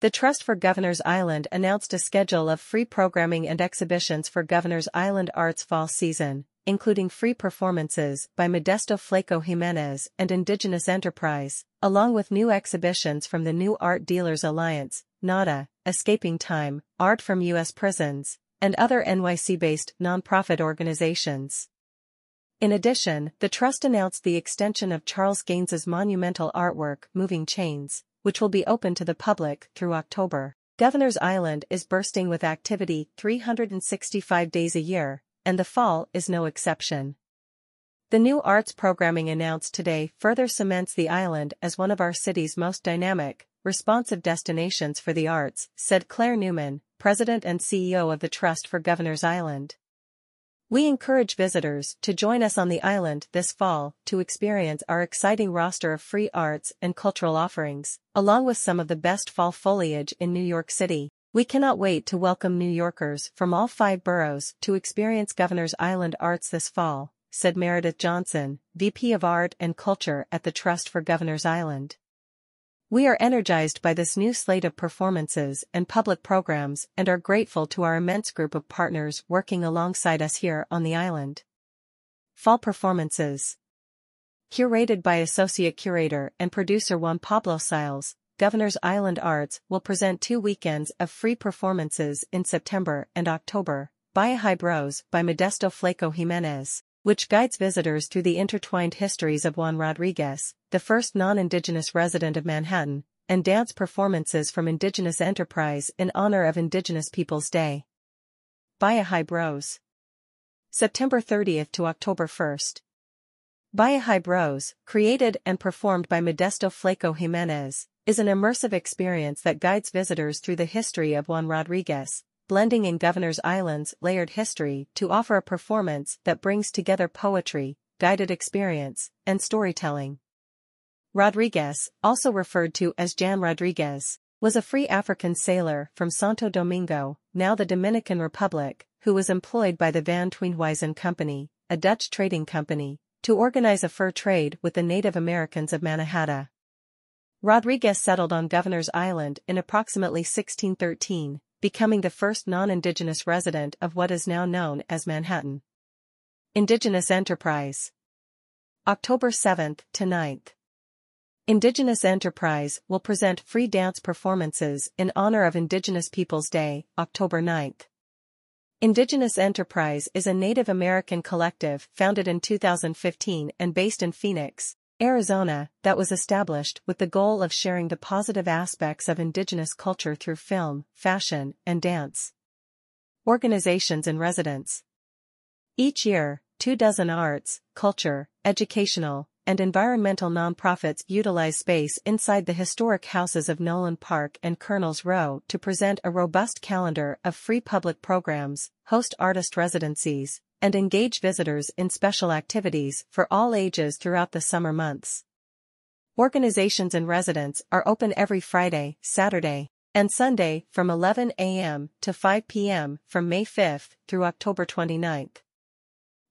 The Trust for Governors Island announced a schedule of free programming and exhibitions for Governors Island Arts fall season, including free performances by Modesto Flaco Jimenez and Indigenous Enterprise, along with new exhibitions from the New Art Dealers Alliance, NADA, Escaping Time, Art from U.S. Prisons, and other NYC-based nonprofit organizations. In addition, the Trust announced the extension of Charles Gaines's monumental artwork Moving Chains, which will be open to the public through October. Governor's Island is bursting with activity 365 days a year, and the fall is no exception. The new arts programming announced today further cements the island as one of our city's most dynamic, responsive destinations for the arts, said Clare Newman, President and CEO of the Trust for Governor's Island. We encourage visitors to join us on the island this fall to experience our exciting roster of free arts and cultural offerings, along with some of the best fall foliage in New York City. We cannot wait to welcome New Yorkers from all five boroughs to experience Governor's Island arts this fall, said Meredith Johnson, VP of Art and Culture at the Trust for Governor's Island. We are energized by this new slate of performances and public programs and are grateful to our immense group of partners working alongside us here on the island. Fall Performances Curated by Associate Curator and Producer Juan Pablo Siles, Governor's Island Arts will present two weekends of free performances in September and October, High Bros by Modesto Flaco Jimenez, which guides visitors through the intertwined histories of Juan Rodriguez, the first non-Indigenous resident of Manhattan, and dance performances from Indigenous Enterprise in honor of Indigenous Peoples Day. Bros. September 30th to October 1st. High Bros, created and performed by Modesto Flaco Jimenez, is an immersive experience that guides visitors through the history of Juan Rodriguez, blending in Governor's Island's layered history to offer a performance that brings together poetry, guided experience, and storytelling. Rodriguez, also referred to as Jan Rodriguez, was a free African sailor from Santo Domingo, now the Dominican Republic, who was employed by the Van Tweenhuysen Company, a Dutch trading company, to organize a fur trade with the Native Americans of Mannahatta. Rodriguez settled on Governor's Island in approximately 1613, becoming the first non-Indigenous resident of what is now known as Manhattan. Indigenous Enterprise October 7th to 9th. Indigenous Enterprise will present free dance performances in honor of Indigenous Peoples Day, October 9th. Indigenous Enterprise is a Native American collective founded in 2015 and based in Phoenix, Arizona, that was established with the goal of sharing the positive aspects of indigenous culture through film, fashion, and dance. Organizations and residents. Each year, two dozen arts, culture, educational, and environmental nonprofits utilize space inside the historic houses of Nolan Park and Colonels Row to present a robust calendar of free public programs, host artist residencies, and engage visitors in special activities for all ages throughout the summer months. Organizations and residents are open every Friday, Saturday, and Sunday from 11 a.m. to 5 p.m. from May 5th through October 29th.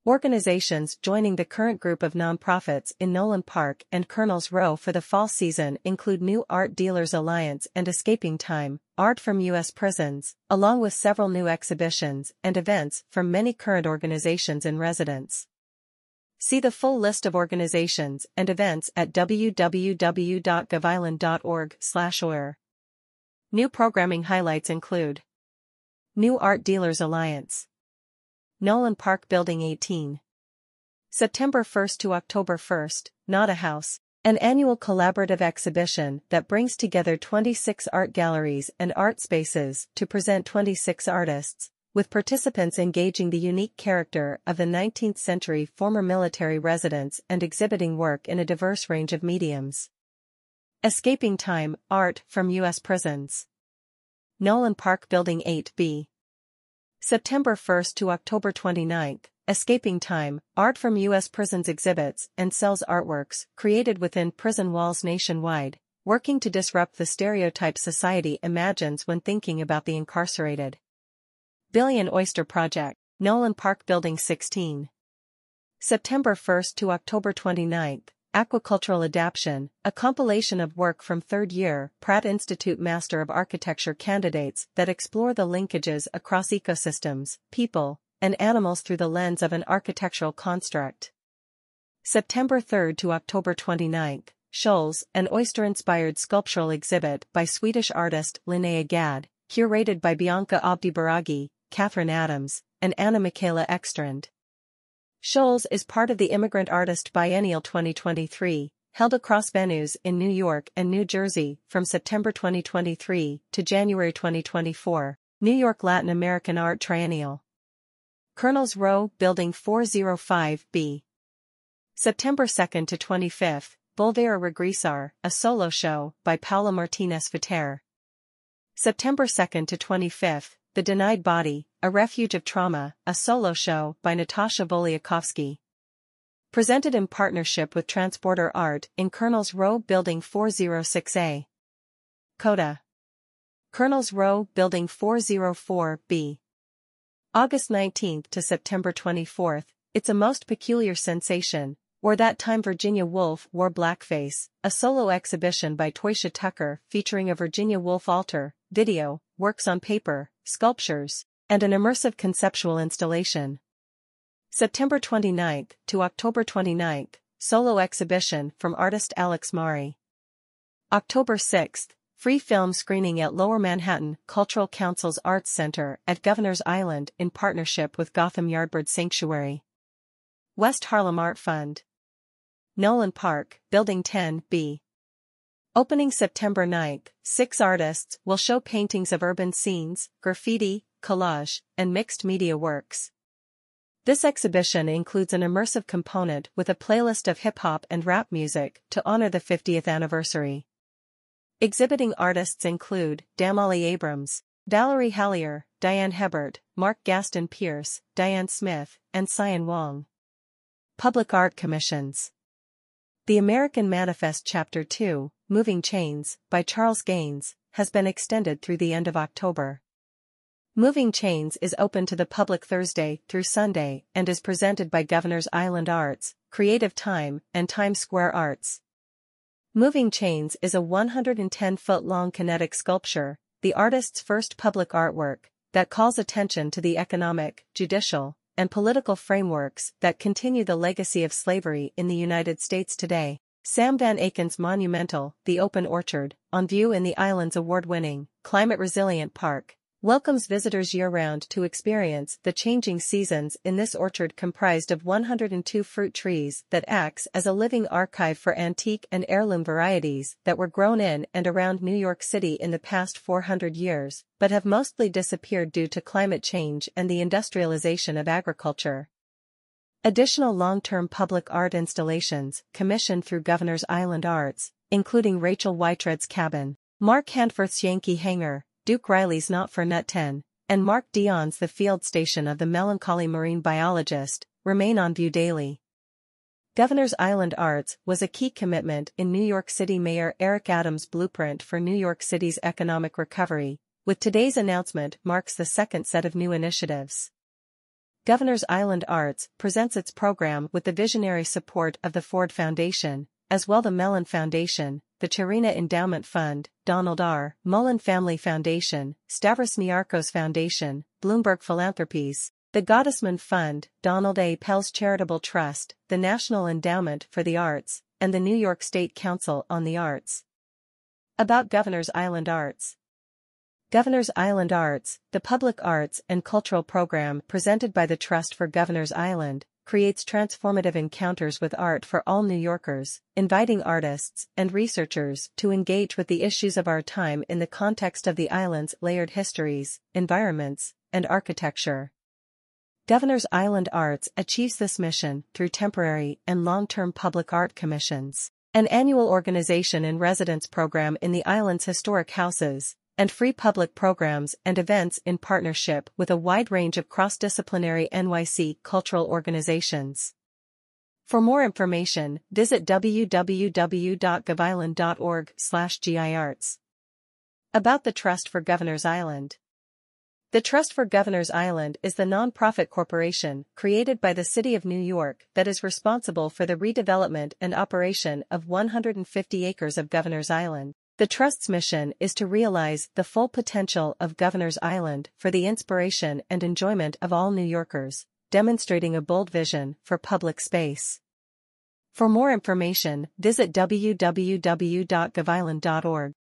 Organizations joining the current group of nonprofits in Nolan Park and Colonels Row for the fall season include New Art Dealers Alliance and Escaping Time, Art from U.S. Prisons, along with several new exhibitions and events from many current organizations and residents. See the full list of organizations and events at www.govisland.org/or. New programming highlights include New Art Dealers Alliance Nolan Park Building 18. September 1 to October 1, NADA House, an annual collaborative exhibition that brings together 26 art galleries and art spaces to present 26 artists, with participants engaging the unique character of the 19th century former military residents and exhibiting work in a diverse range of mediums. Escaping Time, Art from U.S. Prisons. Nolan Park Building 8B. September 1 to October 29, Escaping Time, art from U.S. prisons exhibits and sells artworks created within prison walls nationwide, working to disrupt the stereotype society imagines when thinking about the incarcerated. Billion Oyster Project, Nolan Park Building 16. September 1 to October 29, Aquacultural Adaptation, a compilation of work from third year Pratt Institute Master of Architecture candidates that explore the linkages across ecosystems, people, and animals through the lens of an architectural construct. September 3 to October 29, Shoals, an oyster-inspired sculptural exhibit by Swedish artist Linnea Gadd, curated by Bianca Abdi Baragi, Catherine Adams, and Anna Mikaela Ekstrand. Shoals is part of the Immigrant Artist Biennial 2023, held across venues in New York and New Jersey from September 2023 to January 2024, New York Latin American Art Triennial. Colonels Row, Building 405B. September 2nd to 25th, Volver a Regresar, a solo show by Paula Martinez Fater. September 2nd to 25th, The Denied Body, a Refuge of Trauma, a solo show by Natasha Voliakovsky. Presented in partnership with Transporter Art in Colonel's Row Building 406A. Coda. Colonel's Row Building 404B. August 19th to September 24th, It's a Most Peculiar Sensation, or That Time Virginia Woolf Wore Blackface, a solo exhibition by Toysha Tucker featuring a Virginia Woolf altar, video, works on paper, sculptures, and an immersive conceptual installation. September 29th to October 29th, solo exhibition from artist Alex Mari. October 6th, free film screening at Lower Manhattan Cultural Council's Arts Center at Governor's Island in partnership with Gotham Yardbird Sanctuary. West Harlem Art Fund. Nolan Park, Building 10B. Opening September 9th, six artists will show paintings of urban scenes, graffiti, collage, and mixed media works. This exhibition includes an immersive component with a playlist of hip-hop and rap music to honor the 50th anniversary. Exhibiting artists include Damali Abrams, Valerie Hallier, Diane Hebert, Mark Gaston Pierce, Diane Smith, and Cyan Wong. Public Art Commissions The American Manifest Chapter 2, Moving Chains, by Charles Gaines, has been extended through the end of October. Moving Chains is open to the public Thursday through Sunday and is presented by Governor's Island Arts, Creative Time, and Times Square Arts. Moving Chains is a 110-foot-long kinetic sculpture, the artist's first public artwork, that calls attention to the economic, judicial, and political frameworks that continue the legacy of slavery in the United States today. Sam Van Aken's monumental, The Open Orchard, on view in the island's award-winning, climate-resilient park, welcomes visitors year-round to experience the changing seasons in this orchard comprised of 102 fruit trees that acts as a living archive for antique and heirloom varieties that were grown in and around New York City in the past 400 years, but have mostly disappeared due to climate change and the industrialization of agriculture. Additional long-term public art installations, commissioned through Governor's Island Arts, including Rachel Whiteread's Cabin, Mark Handforth's Yankee Hanger, Duke Riley's Not for Nutten, and Mark Dion's The Field Station of the Melancholy Marine Biologist, remain on view daily. Governor's Island Arts was a key commitment in New York City Mayor Eric Adams' blueprint for New York City's economic recovery, with today's announcement marks the second set of new initiatives. Governor's Island Arts presents its program with the visionary support of the Ford Foundation, as well the Mellon Foundation, the Charina Endowment Fund, Donald R. Mullen Family Foundation, Stavros Niarchos Foundation, Bloomberg Philanthropies, the Gottesman Fund, Donald A. Pels Charitable Trust, the National Endowment for the Arts, and the New York State Council on the Arts. About Governor's Island Arts Governor's Island Arts, the public arts and cultural program presented by the Trust for Governor's Island, creates transformative encounters with art for all New Yorkers, inviting artists and researchers to engage with the issues of our time in the context of the island's layered histories, environments, and architecture. Governor's Island Arts achieves this mission through temporary and long-term public art commissions, an annual organization in residence program in the island's historic houses, and free public programs and events in partnership with a wide range of cross-disciplinary NYC cultural organizations. For more information, visit www.govisland.org giarts. About the Trust for Governor's Island The Trust for Governors Island is the nonprofit corporation created by the City of New York that is responsible for the redevelopment and operation of 150 acres of Governors Island. The Trust's mission is to realize the full potential of Governors Island for the inspiration and enjoyment of all New Yorkers, demonstrating a bold vision for public space. For more information, visit www.govisland.org.